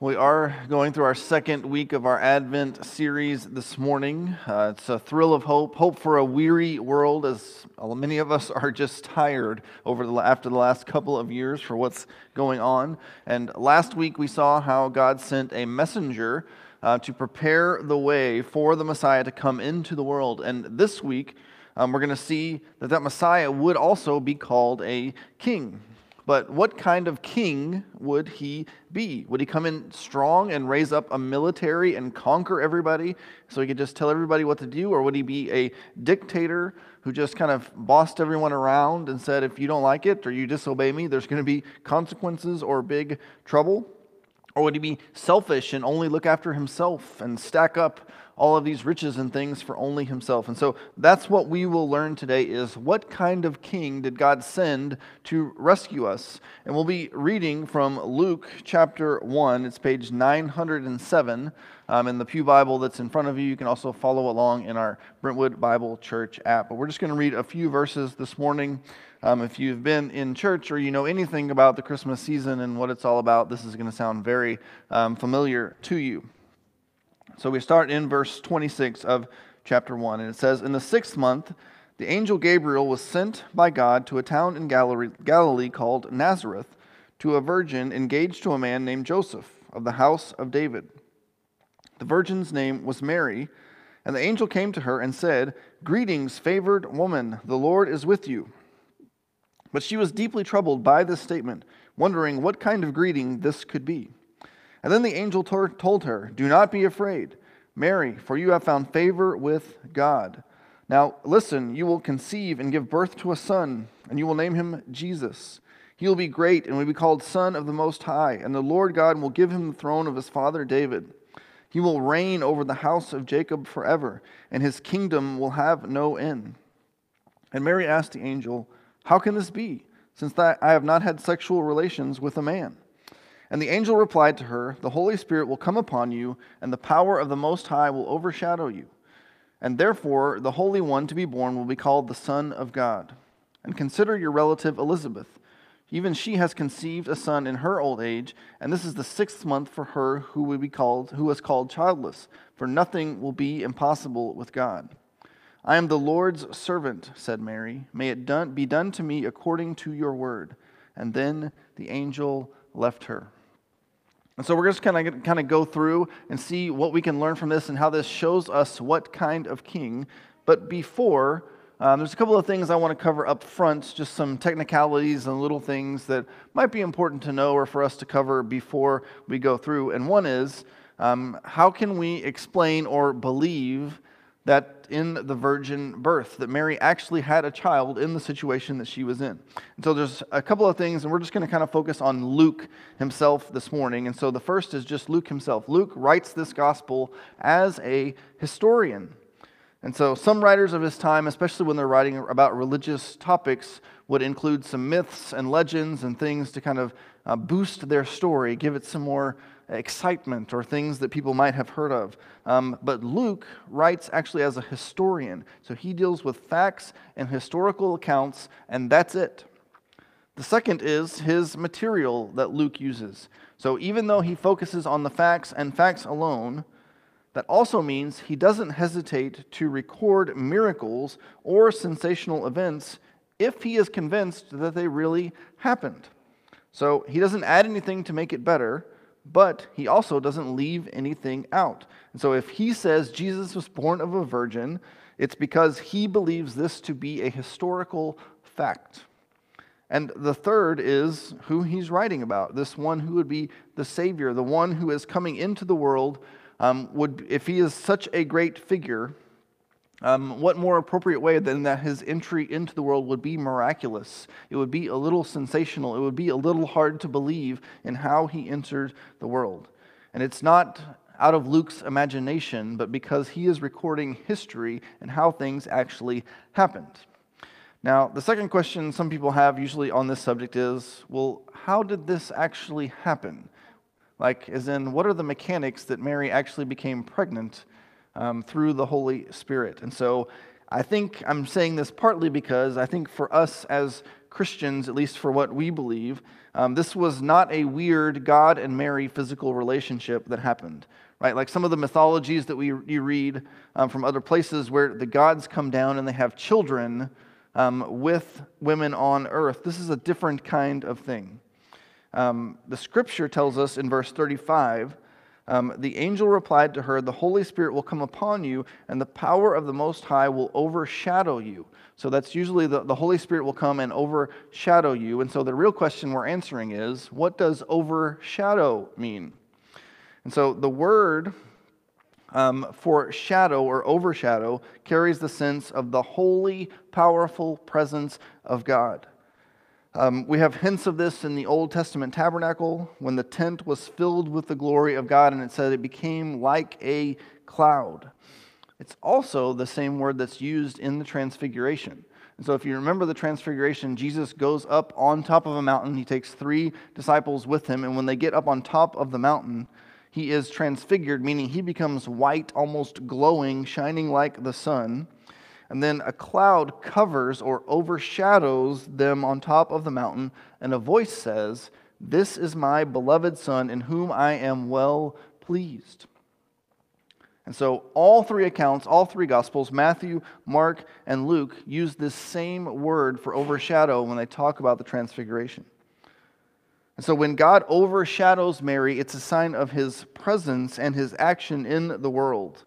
We are going through our second week of our Advent series this morning. Uh, it's a thrill of hope, hope for a weary world, as many of us are just tired over the, after the last couple of years for what's going on. And last week we saw how God sent a messenger uh, to prepare the way for the Messiah to come into the world. And this week um, we're going to see that that Messiah would also be called a king. But what kind of king would he be? Would he come in strong and raise up a military and conquer everybody so he could just tell everybody what to do? Or would he be a dictator who just kind of bossed everyone around and said, if you don't like it or you disobey me, there's going to be consequences or big trouble? Or would he be selfish and only look after himself and stack up all of these riches and things for only himself. And so that's what we will learn today is what kind of king did God send to rescue us? And we'll be reading from Luke chapter 1. It's page 907 um, in the Pew Bible that's in front of you. You can also follow along in our Brentwood Bible Church app. But we're just going to read a few verses this morning. Um, if you've been in church or you know anything about the Christmas season and what it's all about, this is going to sound very um, familiar to you. So we start in verse 26 of chapter 1, and it says, In the sixth month, the angel Gabriel was sent by God to a town in Galilee called Nazareth to a virgin engaged to a man named Joseph of the house of David. The virgin's name was Mary, and the angel came to her and said, Greetings, favored woman, the Lord is with you. But she was deeply troubled by this statement, wondering what kind of greeting this could be. And then the angel told her, Do not be afraid, Mary, for you have found favor with God. Now, listen, you will conceive and give birth to a son, and you will name him Jesus. He will be great and will be called Son of the Most High, and the Lord God will give him the throne of his father David. He will reign over the house of Jacob forever, and his kingdom will have no end. And Mary asked the angel, How can this be, since I have not had sexual relations with a man? And the angel replied to her, The Holy Spirit will come upon you, and the power of the Most High will overshadow you. And therefore, the Holy One to be born will be called the Son of God. And consider your relative Elizabeth. Even she has conceived a son in her old age, and this is the sixth month for her who will be called, who was called childless, for nothing will be impossible with God. I am the Lord's servant, said Mary. May it done, be done to me according to your word. And then the angel left her. And so we're just kind of kind of go through and see what we can learn from this and how this shows us what kind of king. But before, um, there's a couple of things I want to cover up front, just some technicalities and little things that might be important to know or for us to cover before we go through. And one is um, how can we explain or believe that in the virgin birth, that Mary actually had a child in the situation that she was in. And so there's a couple of things, and we're just going to kind of focus on Luke himself this morning. And so the first is just Luke himself. Luke writes this gospel as a historian. And so some writers of his time, especially when they're writing about religious topics, would include some myths and legends and things to kind of uh, boost their story, give it some more excitement or things that people might have heard of. Um, but Luke writes actually as a historian. So he deals with facts and historical accounts, and that's it. The second is his material that Luke uses. So even though he focuses on the facts and facts alone, that also means he doesn't hesitate to record miracles or sensational events if he is convinced that they really happened. So he doesn't add anything to make it better but he also doesn't leave anything out. And so if he says Jesus was born of a virgin, it's because he believes this to be a historical fact. And the third is who he's writing about this one who would be the Savior, the one who is coming into the world. Um, would, if he is such a great figure, um, what more appropriate way than that his entry into the world would be miraculous? It would be a little sensational. It would be a little hard to believe in how he entered the world. And it's not out of Luke's imagination, but because he is recording history and how things actually happened. Now, the second question some people have usually on this subject is well, how did this actually happen? Like, as in, what are the mechanics that Mary actually became pregnant um, through the Holy Spirit. And so I think I'm saying this partly because I think for us as Christians, at least for what we believe, Um, this was not a weird God and Mary physical relationship that happened, right? Like some of the mythologies that we you read um, from other places where the gods come down and they have children um, with women on earth. This is a different kind of thing. Um, the scripture tells us in verse 35 um, the angel replied to her, The Holy Spirit will come upon you, and the power of the Most High will overshadow you. So that's usually the, the Holy Spirit will come and overshadow you. And so the real question we're answering is what does overshadow mean? And so the word um, for shadow or overshadow carries the sense of the holy, powerful presence of God. Um, we have hints of this in the Old Testament tabernacle when the tent was filled with the glory of God, and it said it became like a cloud. It's also the same word that's used in the Transfiguration. And so, if you remember the Transfiguration, Jesus goes up on top of a mountain. He takes three disciples with him, and when they get up on top of the mountain, he is transfigured, meaning he becomes white, almost glowing, shining like the sun. And then a cloud covers or overshadows them on top of the mountain, and a voice says, This is my beloved Son, in whom I am well pleased. And so, all three accounts, all three Gospels, Matthew, Mark, and Luke, use this same word for overshadow when they talk about the Transfiguration. And so when God overshadows Mary, it's a sign of his presence and his action in the world.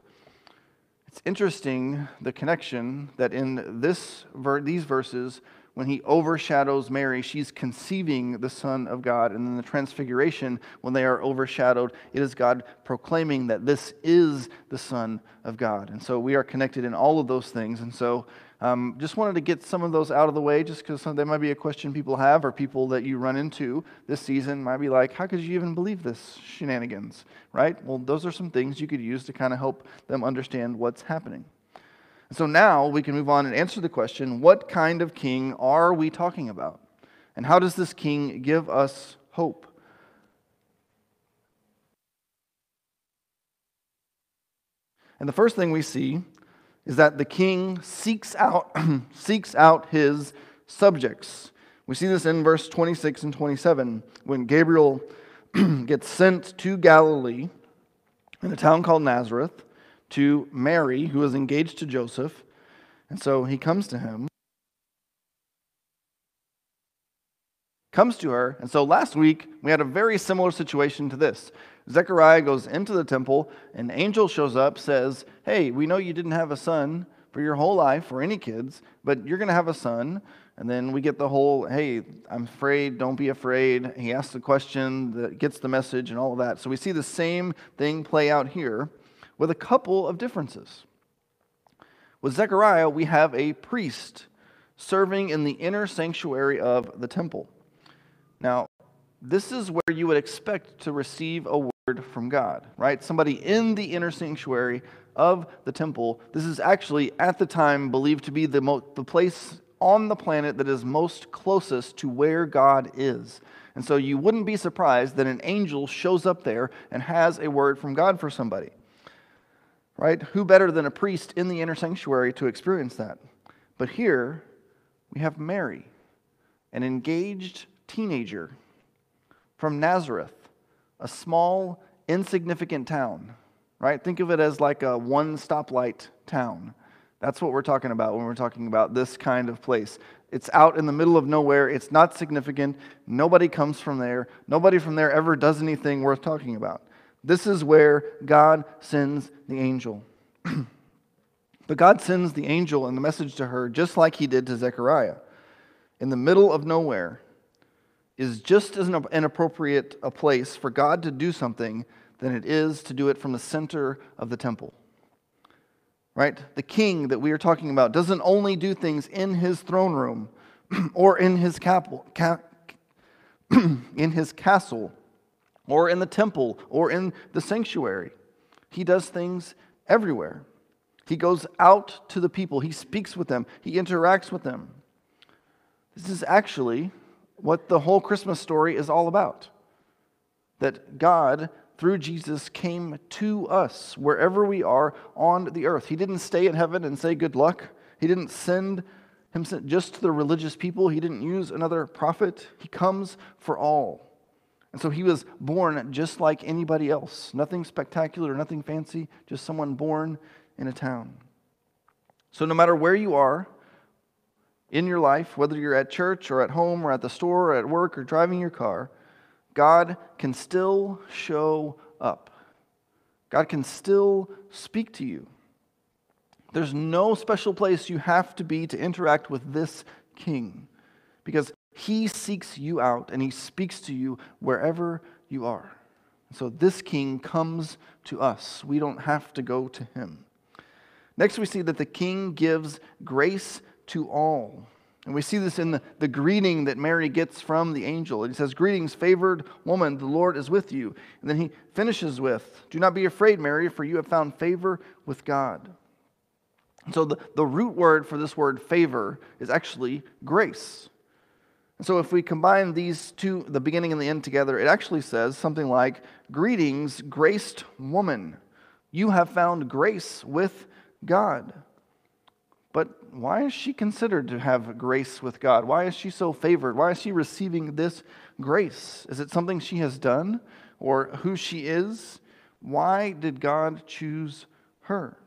It's interesting the connection that in this these verses, when he overshadows Mary, she's conceiving the Son of God. And in the Transfiguration, when they are overshadowed, it is God proclaiming that this is the Son of God. And so we are connected in all of those things. And so um, just wanted to get some of those out of the way, just because that might be a question people have, or people that you run into this season might be like, "How could you even believe this shenanigans?" Right? Well, those are some things you could use to kind of help them understand what's happening. So now we can move on and answer the question: What kind of king are we talking about, and how does this king give us hope? And the first thing we see is that the king seeks out, seeks out his subjects. We see this in verse 26 and 27 when Gabriel gets sent to Galilee in a town called Nazareth to Mary, who is engaged to Joseph. And so he comes to him, comes to her. And so last week, we had a very similar situation to this. Zechariah goes into the temple, an angel shows up, says, Hey, we know you didn't have a son for your whole life or any kids, but you're going to have a son. And then we get the whole, hey, I'm afraid, don't be afraid. He asks the question that gets the message and all of that. So we see the same thing play out here with a couple of differences. With Zechariah, we have a priest serving in the inner sanctuary of the temple. Now, this is where you would expect to receive a word from God, right? Somebody in the inner sanctuary of the temple. This is actually, at the time, believed to be the, mo- the place on the planet that is most closest to where God is. And so you wouldn't be surprised that an angel shows up there and has a word from God for somebody. Right? Who better than a priest in the inner sanctuary to experience that? But here we have Mary, an engaged teenager from Nazareth, a small, insignificant town, right? Think of it as like a one stoplight town. That's what we're talking about when we're talking about this kind of place. It's out in the middle of nowhere. It's not significant. Nobody comes from there. Nobody from there ever does anything worth talking about. This is where God sends the angel. but God sends the angel and the message to her just like he did to Zechariah. In the middle of nowhere, is just as inappropriate a place for God to do something than it is to do it from the center of the temple. Right? The king that we are talking about doesn't only do things in his throne room or in his capital, ca- in his castle or in the temple or in the sanctuary. He does things everywhere. He goes out to the people, he speaks with them, he interacts with them. This is actually what the whole Christmas story is all about. That God, through Jesus, came to us wherever we are on the earth. He didn't stay in heaven and say, Good luck. He didn't send him just to the religious people. He didn't use another prophet. He comes for all. And so he was born just like anybody else. Nothing spectacular, nothing fancy, just someone born in a town. So no matter where you are in your life, whether you're at church or at home or at the store or at work or driving your car, God can still show up. God can still speak to you. There's no special place you have to be to interact with this king because he seeks you out and he speaks to you wherever you are. So this king comes to us. We don't have to go to him. Next, we see that the king gives grace to all. And we see this in the, the greeting that Mary gets from the angel. He says, Greetings, favored woman, the Lord is with you. And then he finishes with, Do not be afraid, Mary, for you have found favor with God. So the, the root word for this word favor is actually grace. And so if we combine these two, the beginning and the end together, it actually says something like, Greetings, graced woman. You have found grace with God. But why is she considered to have grace with God? Why is she so favored? Why is she receiving this grace? Is it something she has done or who she is? Why did God choose her?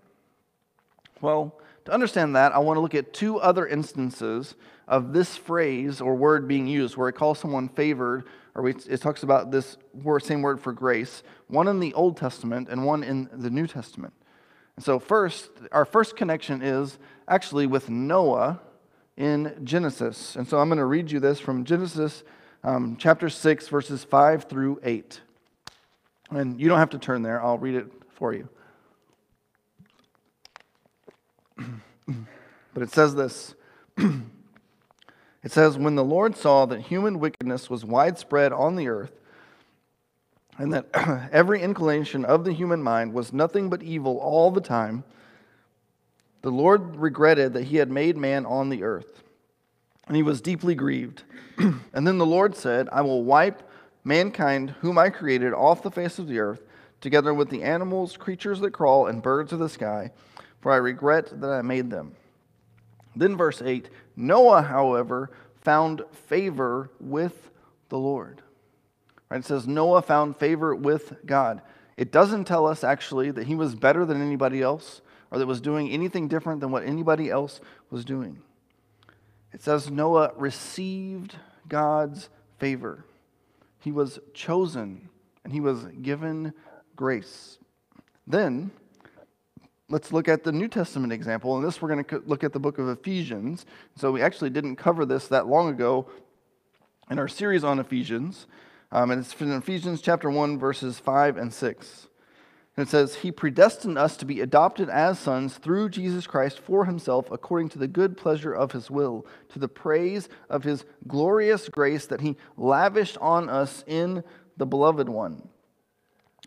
Well, to understand that, I want to look at two other instances of this phrase or word being used where it calls someone favored, or it talks about this same word for grace, one in the Old Testament and one in the New Testament. And so, first, our first connection is actually with Noah in Genesis. And so, I'm going to read you this from Genesis um, chapter 6, verses 5 through 8. And you don't have to turn there, I'll read it for you. but it says this It says, When the Lord saw that human wickedness was widespread on the earth, and that every inclination of the human mind was nothing but evil all the time, the Lord regretted that he had made man on the earth, and he was deeply grieved. and then the Lord said, I will wipe mankind, whom I created, off the face of the earth, together with the animals, creatures that crawl, and birds of the sky, for I regret that I made them. Then, verse 8 Noah, however, found favor with the Lord. Right? It says Noah found favor with God. It doesn't tell us actually that he was better than anybody else or that was doing anything different than what anybody else was doing. It says Noah received God's favor. He was chosen and he was given grace. Then, let's look at the New Testament example. And this, we're going to look at the book of Ephesians. So, we actually didn't cover this that long ago in our series on Ephesians. Um, and it's in Ephesians chapter 1, verses 5 and 6. And it says, He predestined us to be adopted as sons through Jesus Christ for Himself, according to the good pleasure of His will, to the praise of His glorious grace that He lavished on us in the Beloved One.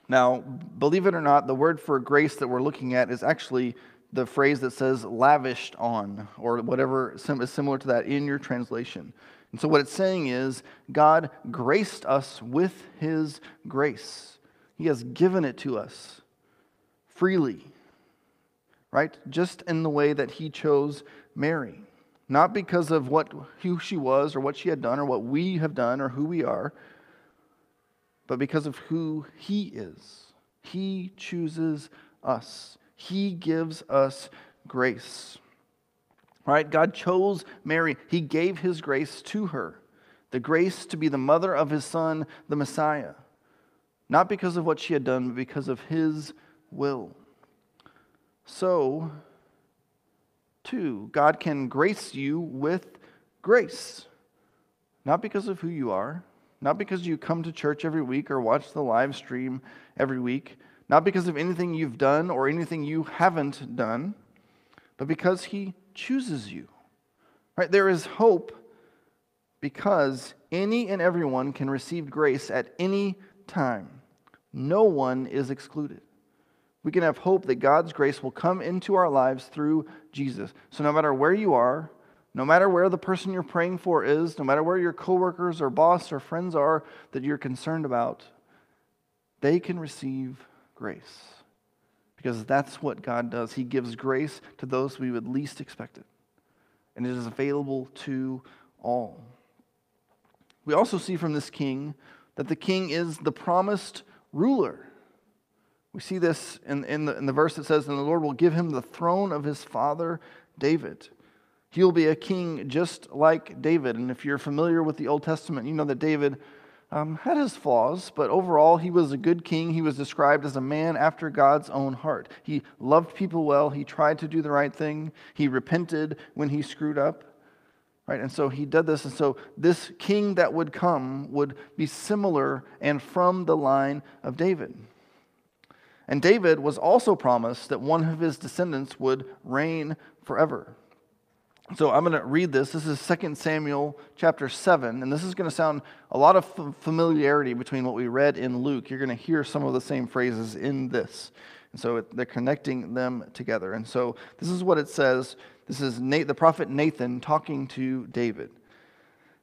Now, believe it or not, the word for grace that we're looking at is actually the phrase that says lavished on, or whatever is similar to that in your translation. And so, what it's saying is, God graced us with His grace. He has given it to us freely, right? Just in the way that He chose Mary. Not because of what, who she was, or what she had done, or what we have done, or who we are, but because of who He is. He chooses us, He gives us grace. Right? God chose Mary. He gave his grace to her, the grace to be the mother of his son, the Messiah. Not because of what she had done, but because of his will. So, too, God can grace you with grace. Not because of who you are, not because you come to church every week or watch the live stream every week, not because of anything you've done or anything you haven't done, but because He chooses you. Right? There is hope because any and everyone can receive grace at any time. No one is excluded. We can have hope that God's grace will come into our lives through Jesus. So no matter where you are, no matter where the person you're praying for is, no matter where your coworkers or boss or friends are that you're concerned about, they can receive grace because that's what God does. He gives grace to those we would least expect it. and it is available to all. We also see from this king that the king is the promised ruler. We see this in, in, the, in the verse that says, And the Lord will give him the throne of his father David. He will be a king just like David. And if you're familiar with the Old Testament, you know that David um, had his flaws, but overall, he was a good king. He was described as a man after God's own heart. He loved people well. He tried to do the right thing. He repented when he screwed up. Right? And so he did this. And so this king that would come would be similar and from the line of David. And David was also promised that one of his descendants would reign forever. So I'm going to read this. This is 2 Samuel chapter 7, and this is going to sound a lot of familiarity between what we read in Luke. You're going to hear some of the same phrases in this. And so they're connecting them together. And so this is what it says. This is the prophet Nathan talking to David.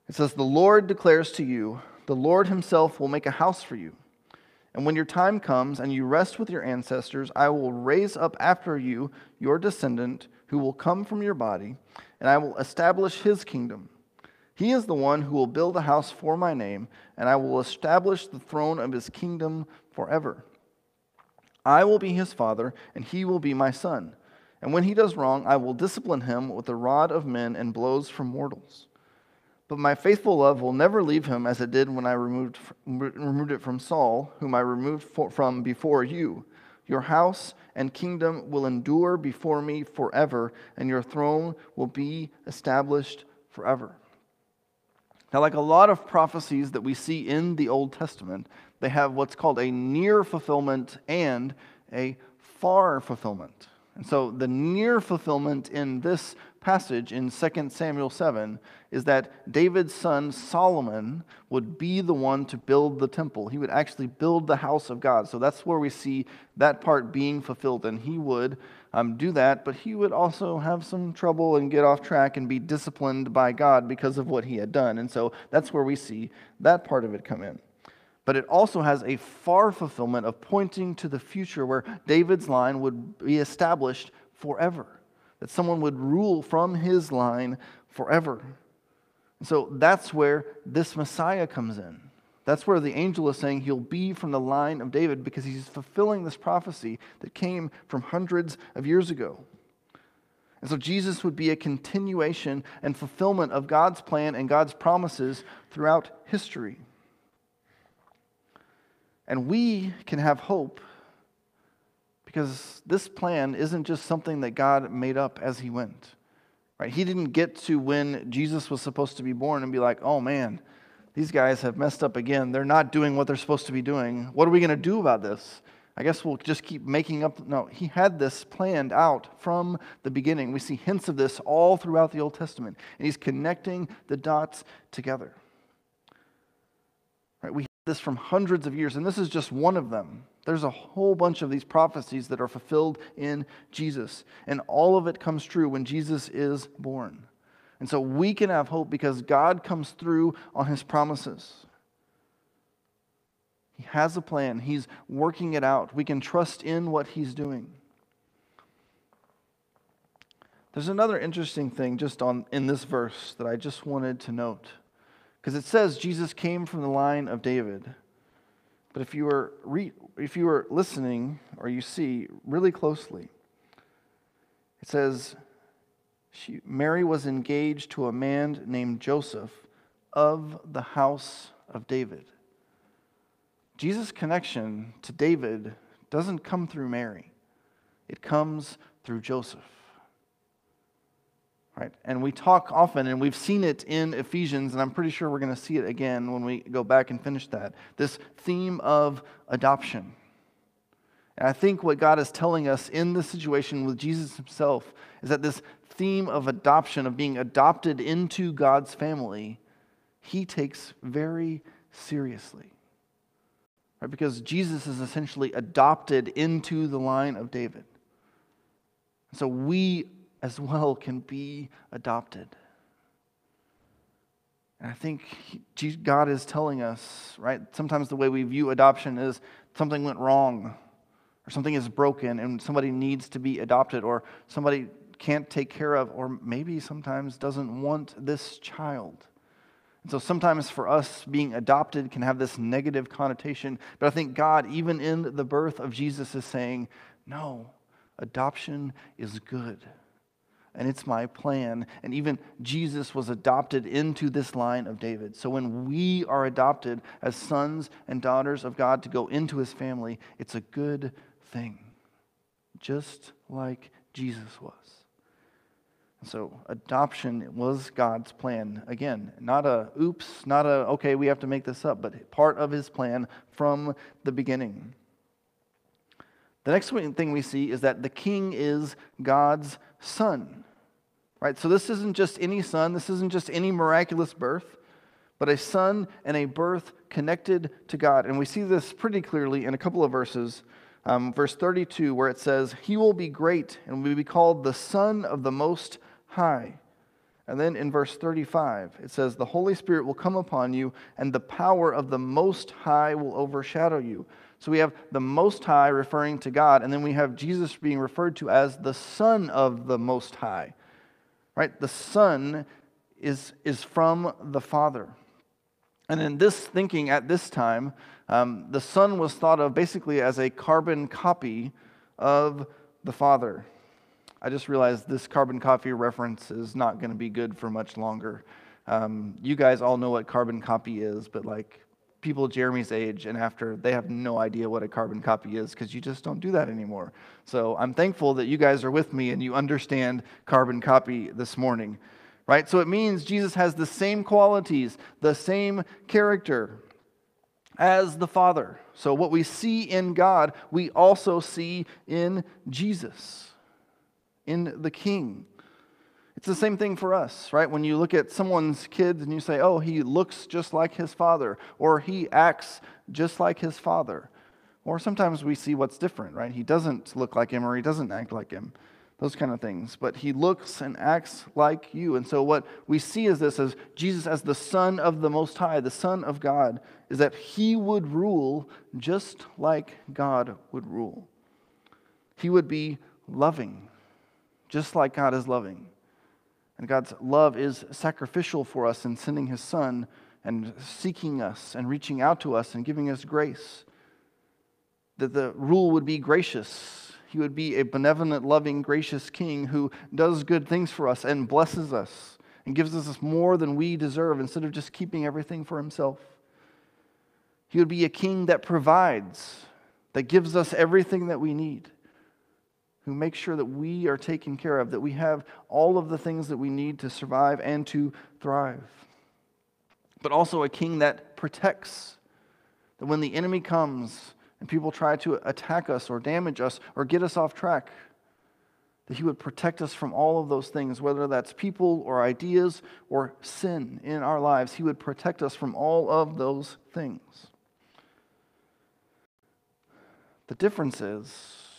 It says, The Lord declares to you, the Lord himself will make a house for you. And when your time comes and you rest with your ancestors, I will raise up after you your descendant who will come from your body, and I will establish his kingdom. He is the one who will build a house for my name, and I will establish the throne of his kingdom forever. I will be his father, and he will be my son. And when he does wrong, I will discipline him with the rod of men and blows from mortals. But my faithful love will never leave him as it did when I removed, removed it from Saul, whom I removed from before you. Your house and kingdom will endure before me forever, and your throne will be established forever. Now, like a lot of prophecies that we see in the Old Testament, they have what's called a near fulfillment and a far fulfillment. And so the near fulfillment in this passage in 2 Samuel 7 is that David's son Solomon would be the one to build the temple. He would actually build the house of God. So that's where we see that part being fulfilled. And he would um, do that, but he would also have some trouble and get off track and be disciplined by God because of what he had done. And so that's where we see that part of it come in but it also has a far fulfillment of pointing to the future where David's line would be established forever, that someone would rule from his line forever. And so that's where this Messiah comes in. That's where the angel is saying he'll be from the line of David because he's fulfilling this prophecy that came from hundreds of years ago. And so Jesus would be a continuation and fulfillment of God's plan and God's promises throughout history. And we can have hope because this plan isn't just something that God made up as he went. Right? He didn't get to when Jesus was supposed to be born and be like, "Oh man, these guys have messed up again. They're not doing what they're supposed to be doing. What are we going to do about this?" I guess we'll just keep making up. No, he had this planned out from the beginning. We see hints of this all throughout the Old Testament, and he's connecting the dots together. Right? We this from hundreds of years, and this is just one of them. There's a whole bunch of these prophecies that are fulfilled in Jesus, and all of it comes true when Jesus is born. And so we can have hope because God comes through on his promises. He has a plan, he's working it out. We can trust in what he's doing. There's another interesting thing just on in this verse that I just wanted to note. Because it says Jesus came from the line of David. But if you were, re- if you were listening or you see really closely, it says she, Mary was engaged to a man named Joseph of the house of David. Jesus' connection to David doesn't come through Mary, it comes through Joseph. Right? And we talk often, and we've seen it in Ephesians, and I'm pretty sure we're going to see it again when we go back and finish that. This theme of adoption. And I think what God is telling us in this situation with Jesus himself is that this theme of adoption, of being adopted into God's family, he takes very seriously. Right? Because Jesus is essentially adopted into the line of David. So we as well can be adopted. And I think God is telling us, right? Sometimes the way we view adoption is something went wrong, or something is broken, and somebody needs to be adopted, or somebody can't take care of, or maybe sometimes doesn't want this child. And so sometimes for us, being adopted can have this negative connotation. But I think God, even in the birth of Jesus, is saying, no, adoption is good. And it's my plan. And even Jesus was adopted into this line of David. So when we are adopted as sons and daughters of God to go into his family, it's a good thing, just like Jesus was. So adoption was God's plan. Again, not a oops, not a okay, we have to make this up, but part of his plan from the beginning. The next thing we see is that the king is God's son. Right? So this isn't just any son, this isn't just any miraculous birth, but a son and a birth connected to God. And we see this pretty clearly in a couple of verses. Um, verse 32, where it says, He will be great and will be called the Son of the Most High. And then in verse 35, it says, The Holy Spirit will come upon you, and the power of the Most High will overshadow you. So we have the Most High referring to God, and then we have Jesus being referred to as the Son of the Most High. Right? The Son is, is from the Father. And in this thinking at this time, um, the Son was thought of basically as a carbon copy of the Father. I just realized this carbon copy reference is not going to be good for much longer. Um, you guys all know what carbon copy is, but like people Jeremy's age and after, they have no idea what a carbon copy is because you just don't do that anymore. So I'm thankful that you guys are with me and you understand carbon copy this morning, right? So it means Jesus has the same qualities, the same character as the Father. So what we see in God, we also see in Jesus in the king. It's the same thing for us, right? When you look at someone's kids and you say, oh, he looks just like his father, or he acts just like his father. Or sometimes we see what's different, right? He doesn't look like him or he doesn't act like him, those kind of things. But he looks and acts like you. And so what we see is this as Jesus as the Son of the Most High, the Son of God, is that he would rule just like God would rule. He would be loving just like God is loving. And God's love is sacrificial for us in sending his Son and seeking us and reaching out to us and giving us grace. That the rule would be gracious. He would be a benevolent, loving, gracious king who does good things for us and blesses us and gives us more than we deserve instead of just keeping everything for himself. He would be a king that provides, that gives us everything that we need who makes sure that we are taken care of, that we have all of the things that we need to survive and to thrive. But also a king that protects, that when the enemy comes and people try to attack us or damage us or get us off track, that he would protect us from all of those things, whether that's people or ideas or sin in our lives. He would protect us from all of those things. The difference is,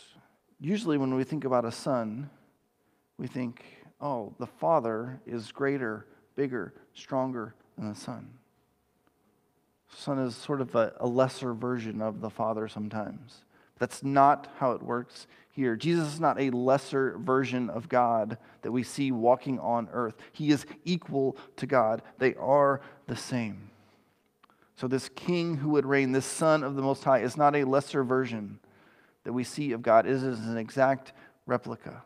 usually when we think about a son, we think, oh, the father is greater, bigger, stronger than the son. Son is sort of a, a, lesser version of the father sometimes. That's not how it works here. Jesus is not a lesser version of God that we see walking on earth. He is equal to God, they are the same. So, this king who would reign, this son of the Most High, is not a lesser version that we see of God is an exact replica.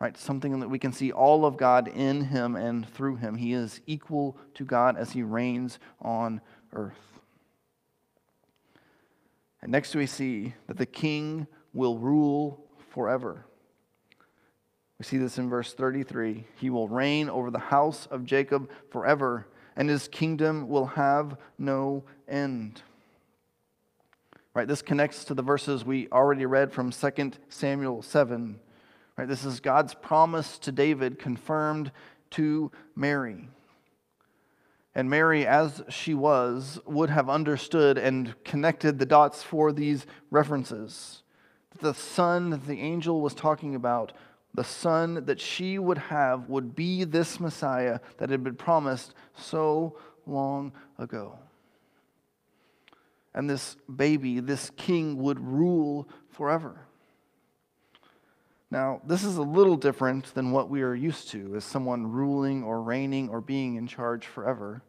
Right? Something that we can see all of God in him and through him. He is equal to God as he reigns on earth. And next we see that the king will rule forever. We see this in verse 33. He will reign over the house of Jacob forever, and his kingdom will have no end. Right, this connects to the verses we already read from 2 Samuel 7. Right, this is God's promise to David confirmed to Mary. And Mary, as she was, would have understood and connected the dots for these references. The son that the angel was talking about, the son that she would have, would be this Messiah that had been promised so long ago and this baby, this king, would rule forever. Now, this is a little different than what we are used to as someone ruling or reigning or being in charge forever.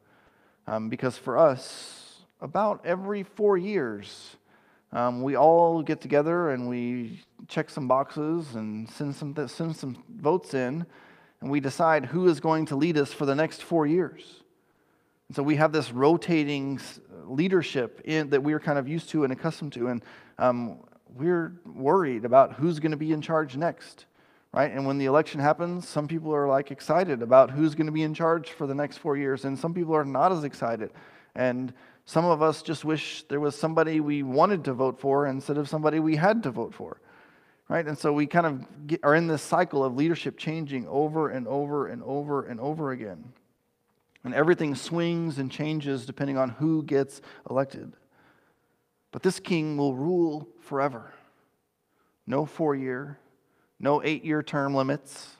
Um, because for us, about every four years, um, we all get together and we check some boxes and send some, send some votes in, and we decide who is going to lead us for the next four years. And so we have this rotating leadership in, that we're kind of used to and accustomed to. And um, we're worried about who's going to be in charge next, right? And when the election happens, some people are like excited about who's going to be in charge for the next four years, and some people are not as excited. And some of us just wish there was somebody we wanted to vote for instead of somebody we had to vote for, right? And so we kind of get, are in this cycle of leadership changing over and over and over and over again. And everything swings and changes depending on who gets elected. But this king will rule forever. No four year, no eight year term limits,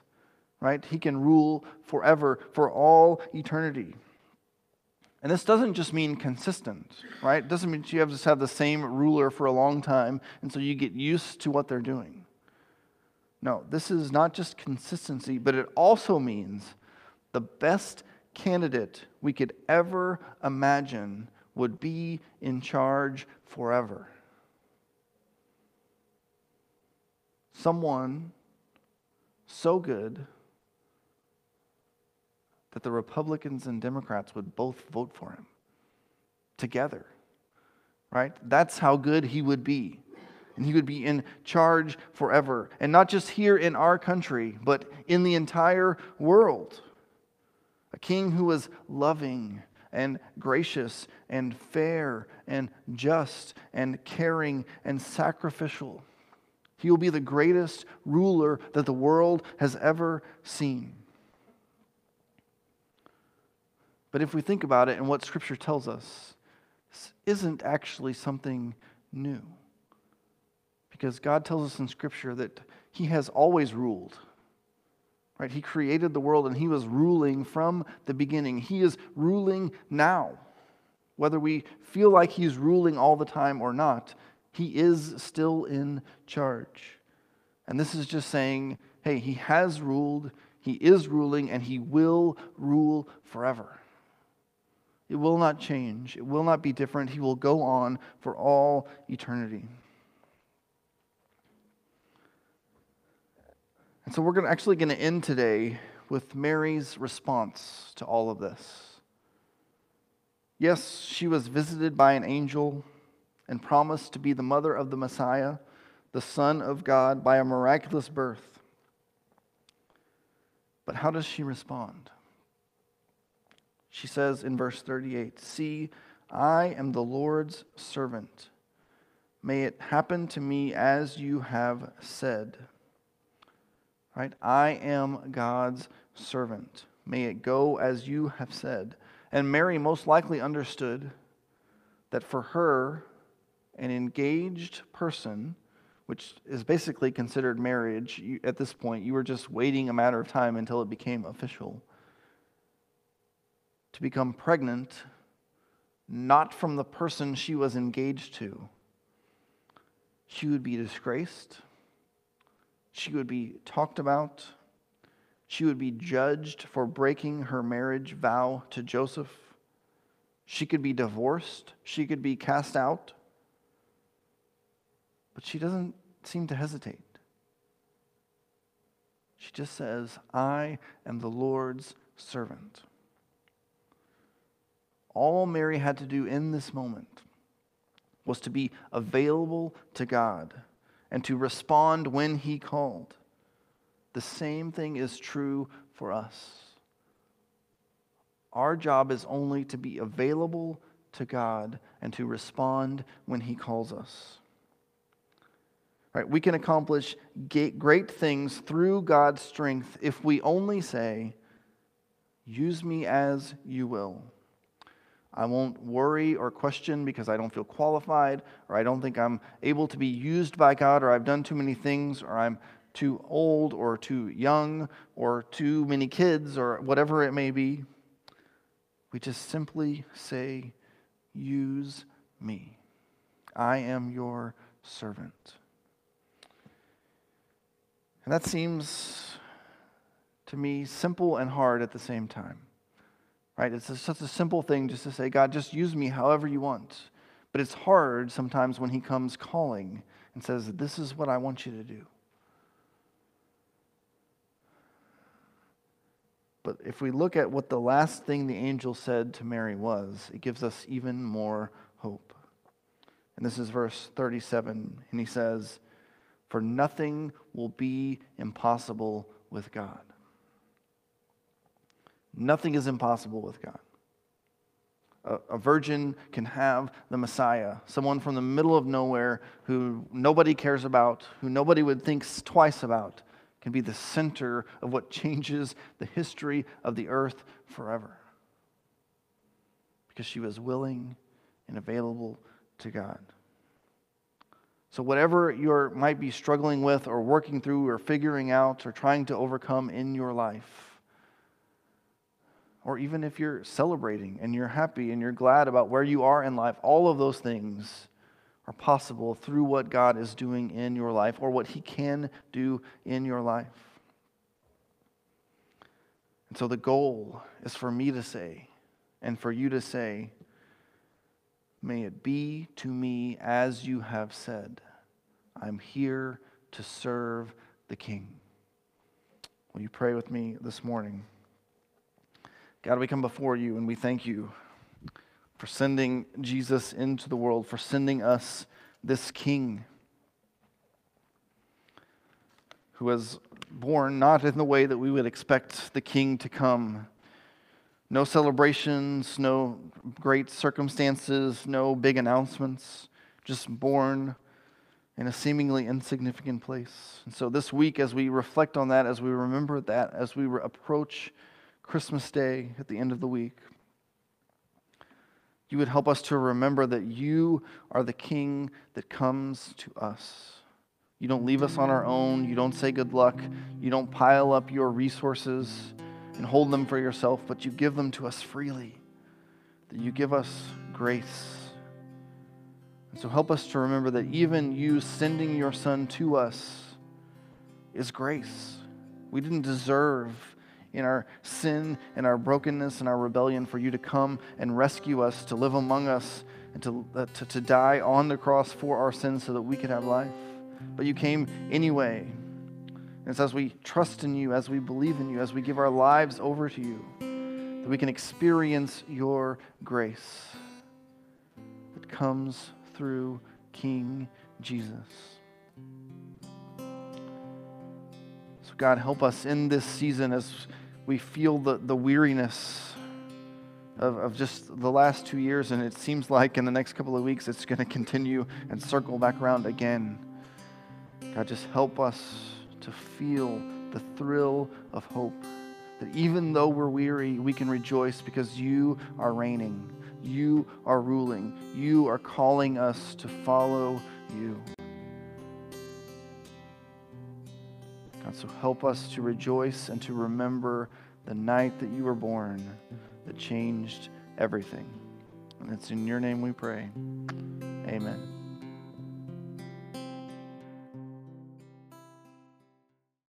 right? He can rule forever for all eternity. And this doesn't just mean consistent, right? It doesn't mean you have to have the same ruler for a long time and so you get used to what they're doing. No, this is not just consistency, but it also means the best candidate we could ever imagine would be in charge forever. Someone so good that the Republicans and Democrats would both vote for him together. Right? That's how good he would be. And he would be in charge forever. And not just here in our country, but in the entire world. A king who was loving and gracious and fair and just and caring and sacrificial. He will be the greatest ruler that the world has ever seen. But if we think about it and what Scripture tells us, this isn't actually something new. Because God tells us in Scripture that He has always ruled. Right? He created the world and he was ruling from the beginning. He is ruling now. Whether we feel like he's ruling all the time or not, he is still in charge. And this is just saying, hey, he has ruled, he is ruling, and he will rule forever. It will not change, it will not be different. He will go on for all eternity. And so we're gonna, actually going to end today with Mary's response to all of this. Yes, she was visited by an angel and promised to be the mother of the Messiah, the Son of God, by a miraculous birth. But how does she respond? She says in verse 38 See, I am the Lord's servant. May it happen to me as you have said. Right? I am God's servant. May it go as you have said. And Mary most likely understood that for her, an engaged person, which is basically considered marriage, you, at this point, you were just waiting a matter of time until it became official. To become pregnant, not from the person she was engaged to, she would be disgraced she would be talked about. She would be judged for breaking her marriage vow to Joseph. She could be divorced. She could be cast out. But she doesn't seem to hesitate. She just says, I am the Lord's servant. All Mary had to do in this moment was to be available to God and to respond when He called. The same thing is true for us. Our job is only to be available to God and to respond when He calls us. Right? We can accomplish great things through God's strength if we only say, Use me as you will. I won't worry or question because I don't feel qualified, or I don't think I'm able to be used by God, or I've done too many things, or I'm too old, or too young, or too many kids, or whatever it may be. We just simply say, Use me. I am your servant. And that seems to me simple and hard at the same time. Right? It's such a simple thing just to say, God, just use me however you want. But it's hard sometimes when He comes calling and says, This is what I want you to do. But if we look at what the last thing the angel said to Mary was, it gives us even more hope. And this is verse 37. And he says, For nothing will be impossible with God. Nothing is impossible with God. A, a, virgin can have the Messiah, someone from the middle of nowhere who nobody cares about, who nobody would think twice about, can be the center of what changes the history of the earth forever. Because she was willing and available to God. So, whatever you might be struggling with, or working through, or figuring out, or trying to overcome in your life, or even if you're celebrating and you're happy and you're glad about where you are in life, all of those things are possible through what God is doing in your life or what He can do in your life. And so the goal is for me to say, and for you to say, May it be to me as you have said. I'm here to serve the King. Will you pray with me this morning? God, we come before you and we thank you for sending Jesus into the world, for sending us this King who was born not in the way that we would expect the King to come. No celebrations, no great circumstances, no big announcements, just born in a seemingly insignificant place. And so this week, as we reflect on that, as we remember that, as we approach Christmas Day at the end of the week, you would help us to remember that you are the King that comes to us. You don't leave us on our own. You don't say good luck. You don't pile up your resources and hold them for yourself, but you give them to us freely. That you give us grace. And so help us to remember that even you sending your Son to us is grace. We didn't deserve in our sin and our brokenness and our rebellion for you to come and rescue us, to live among us, and to, uh, to, to die on the cross for our sins so that we could have life. But you came anyway. And it's as we trust in you, as we believe in you, as we give our lives over to you, that we can experience your grace that comes through King Jesus. So, God, help us in this season as we feel the, the weariness of, of just the last two years, and it seems like in the next couple of weeks it's going to continue and circle back around again. God, just help us to feel the thrill of hope. That even though we're weary, we can rejoice because you are reigning, you are ruling, you are calling us to follow you. So help us to rejoice and to remember the night that you were born that changed everything. And it's in your name we pray. Amen.